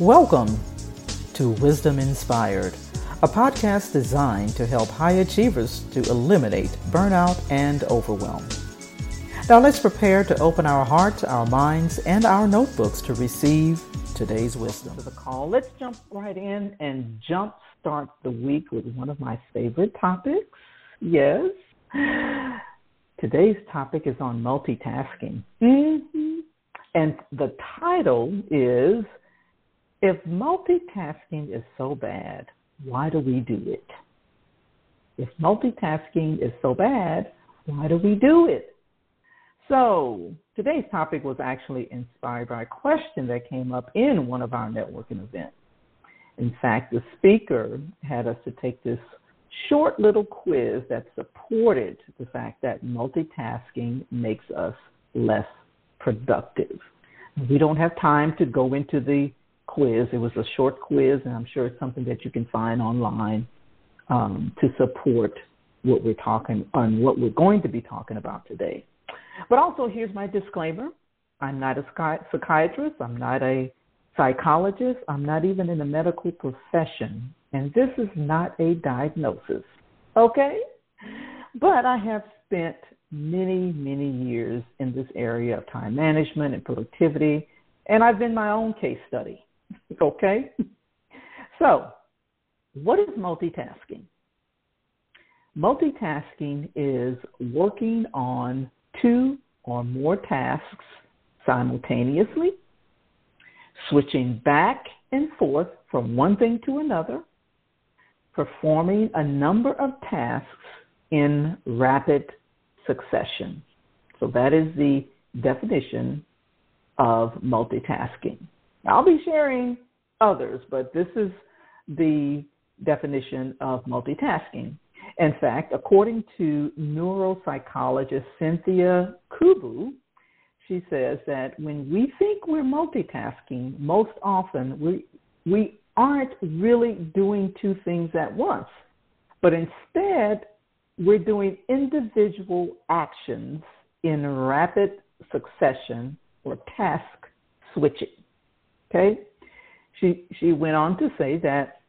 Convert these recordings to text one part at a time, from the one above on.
Welcome to Wisdom Inspired, a podcast designed to help high achievers to eliminate burnout and overwhelm. Now let's prepare to open our hearts, our minds, and our notebooks to receive today's wisdom. To the call, let's jump right in and jump start the week with one of my favorite topics. Yes. Today's topic is on multitasking. Mm-hmm. And the title is if multitasking is so bad, why do we do it? If multitasking is so bad, why do we do it? So, today's topic was actually inspired by a question that came up in one of our networking events. In fact, the speaker had us to take this short little quiz that supported the fact that multitasking makes us less productive. We don't have time to go into the quiz. It was a short quiz, and I'm sure it's something that you can find online um, to support what we're talking on what we're going to be talking about today. But also, here's my disclaimer: I'm not a psychiatrist. I'm not a psychologist. I'm not even in the medical profession, and this is not a diagnosis. Okay, but I have spent many, many years in this area of time management and productivity, and I've been my own case study. Okay? So, what is multitasking? Multitasking is working on two or more tasks simultaneously, switching back and forth from one thing to another, performing a number of tasks in rapid succession. So that is the definition of multitasking. I'll be sharing others, but this is the definition of multitasking. In fact, according to neuropsychologist Cynthia Kubu, she says that when we think we're multitasking, most often we, we aren't really doing two things at once, but instead we're doing individual actions in rapid succession or task switching. Okay? She, she went on to say that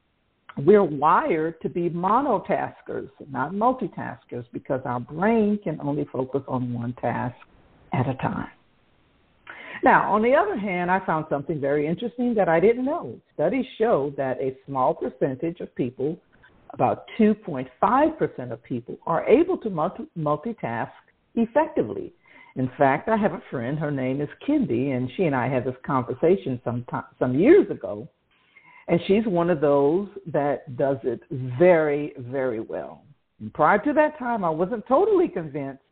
we're wired to be monotaskers, not multitaskers, because our brain can only focus on one task at a time. Now, on the other hand, I found something very interesting that I didn't know. Studies show that a small percentage of people, about 2.5% of people, are able to multitask effectively. In fact, I have a friend, her name is Kendi, and she and I had this conversation some time, some years ago. And she's one of those that does it very, very well. And prior to that time, I wasn't totally convinced,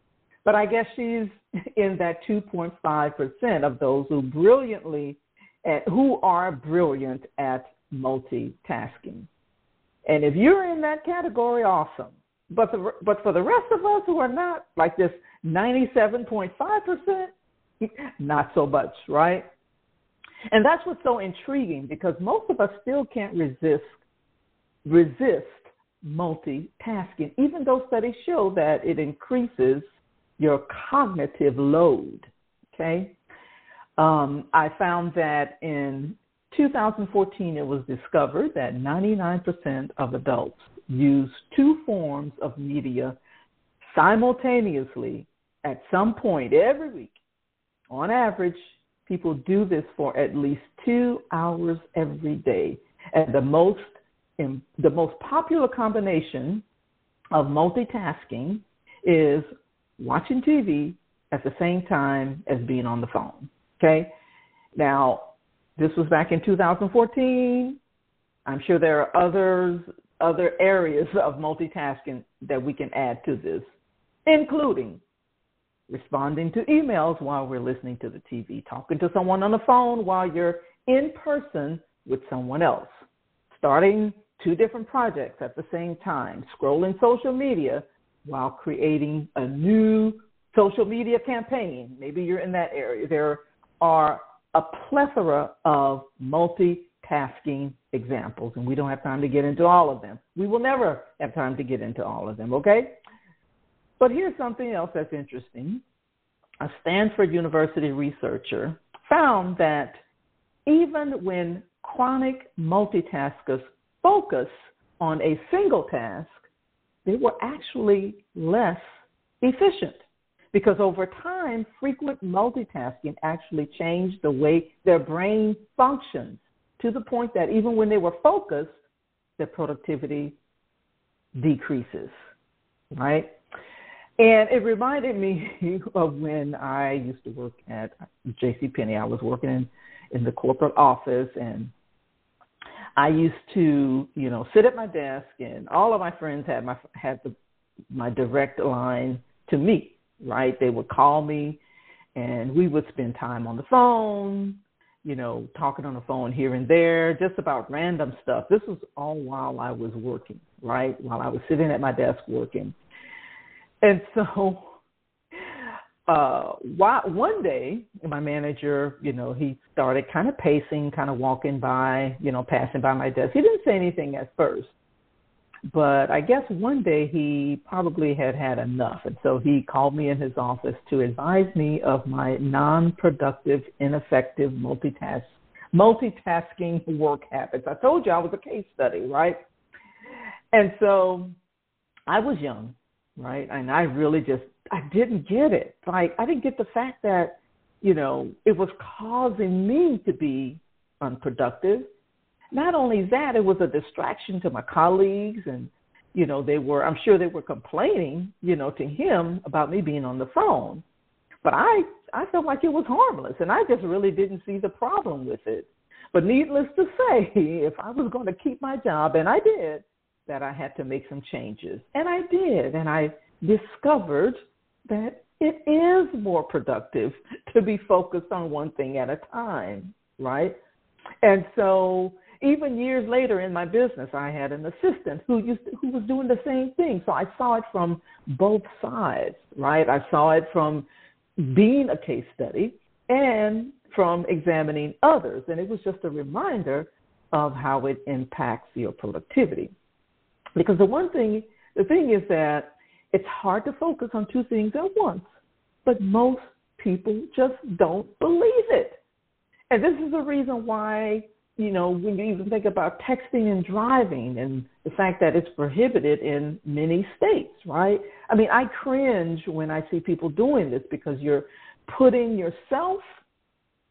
but I guess she's in that 2.5% of those who brilliantly, at, who are brilliant at multitasking. And if you're in that category, awesome. But the, but for the rest of us who are not, like this 97.5%, not so much, right? And that's what's so intriguing because most of us still can't resist resist multitasking, even though studies show that it increases your cognitive load. Okay, um, I found that in 2014 it was discovered that 99% of adults use two forms of media simultaneously at some point every week. On average, people do this for at least two hours every day. And the most the most popular combination of multitasking is watching TV at the same time as being on the phone. Okay? Now, this was back in 2014. I'm sure there are others other areas of multitasking that we can add to this, including responding to emails while we're listening to the TV, talking to someone on the phone while you're in person with someone else, starting two different projects at the same time, scrolling social media while creating a new social media campaign. Maybe you're in that area. There are a plethora of multitasking examples, and we don't have time to get into all of them. We will never have time to get into all of them, okay? But here's something else that's interesting. A Stanford University researcher found that even when chronic multitaskers focus on a single task, they were actually less efficient because over time, frequent multitasking actually changed the way their brain functions to the point that even when they were focused, their productivity decreases, right? And it reminded me of when I used to work at J.C. Penney. I was working in, in the corporate office, and I used to, you know, sit at my desk, and all of my friends had my had the, my direct line to me. Right? They would call me, and we would spend time on the phone, you know, talking on the phone here and there, just about random stuff. This was all while I was working, right? While I was sitting at my desk working. And so uh why, one day my manager, you know, he started kind of pacing, kind of walking by, you know, passing by my desk. He didn't say anything at first. But I guess one day he probably had had enough. And so he called me in his office to advise me of my non productive, ineffective multitask, multitasking work habits. I told you I was a case study, right? And so I was young right? And I really just I didn't get it. Like I didn't get the fact that you know it was causing me to be unproductive. Not only that, it was a distraction to my colleagues, and you know they were I'm sure they were complaining you know to him about me being on the phone. But I I felt like it was harmless, and I just really didn't see the problem with it. But needless to say, if I was going to keep my job, and I did, that I had to make some changes. And I did. And I discovered that it is more productive to be focused on one thing at a time, right? And so even years later in my business, I had an assistant who used to, who was doing the same thing. So I saw it from both sides, right? I saw it from being a case study and from examining others. And it was just a reminder of how it impacts your productivity. Because the one thing, the thing is that it's hard to focus on two things at once, but most people just don't believe it. And this is the reason why, you know, when you even think about texting and driving and the fact that it's prohibited in many states, right? I mean, I cringe when I see people doing this because you're putting yourself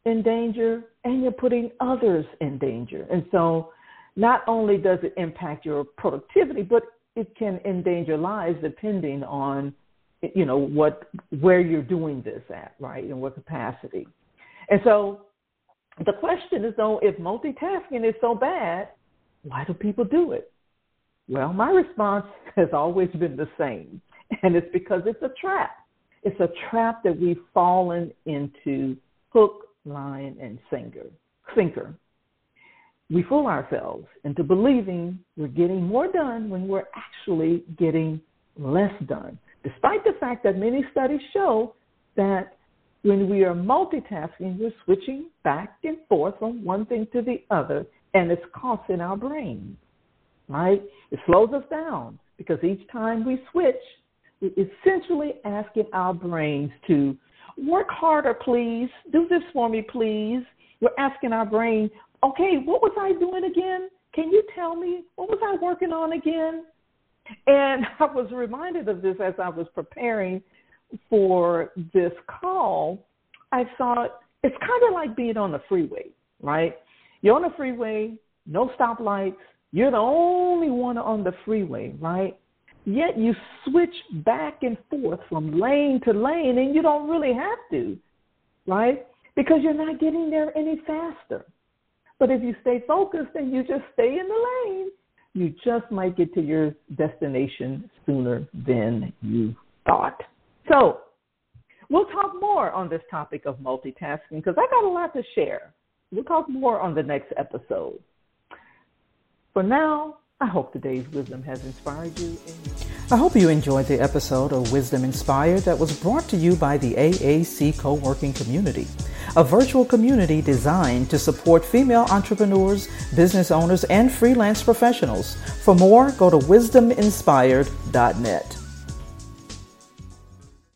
in danger and you're putting others in danger. And so not only does it impact your productivity, but it can endanger lives depending on you know what where you're doing this at, right? In what capacity. And so the question is though, if multitasking is so bad, why do people do it? Well, my response has always been the same. And it's because it's a trap. It's a trap that we've fallen into hook, line, and sinker. Sinker we fool ourselves into believing we're getting more done when we're actually getting less done, despite the fact that many studies show that when we are multitasking, we're switching back and forth from one thing to the other, and it's costing our brain, right? It slows us down because each time we switch, we're essentially asking our brains to work harder, please. Do this for me, please. We're asking our brain, okay, what was I doing again? Can you tell me what was I working on again? And I was reminded of this as I was preparing for this call. I thought it's kind of like being on the freeway, right? You're on the freeway, no stoplights, you're the only one on the freeway, right? Yet you switch back and forth from lane to lane and you don't really have to, right? Because you're not getting there any faster. But if you stay focused and you just stay in the lane, you just might get to your destination sooner than you thought. So, we'll talk more on this topic of multitasking because I got a lot to share. We'll talk more on the next episode. For now, I hope today's wisdom has inspired you. I hope you enjoyed the episode of Wisdom Inspired that was brought to you by the AAC co working community a virtual community designed to support female entrepreneurs, business owners, and freelance professionals. For more, go to wisdominspired.net.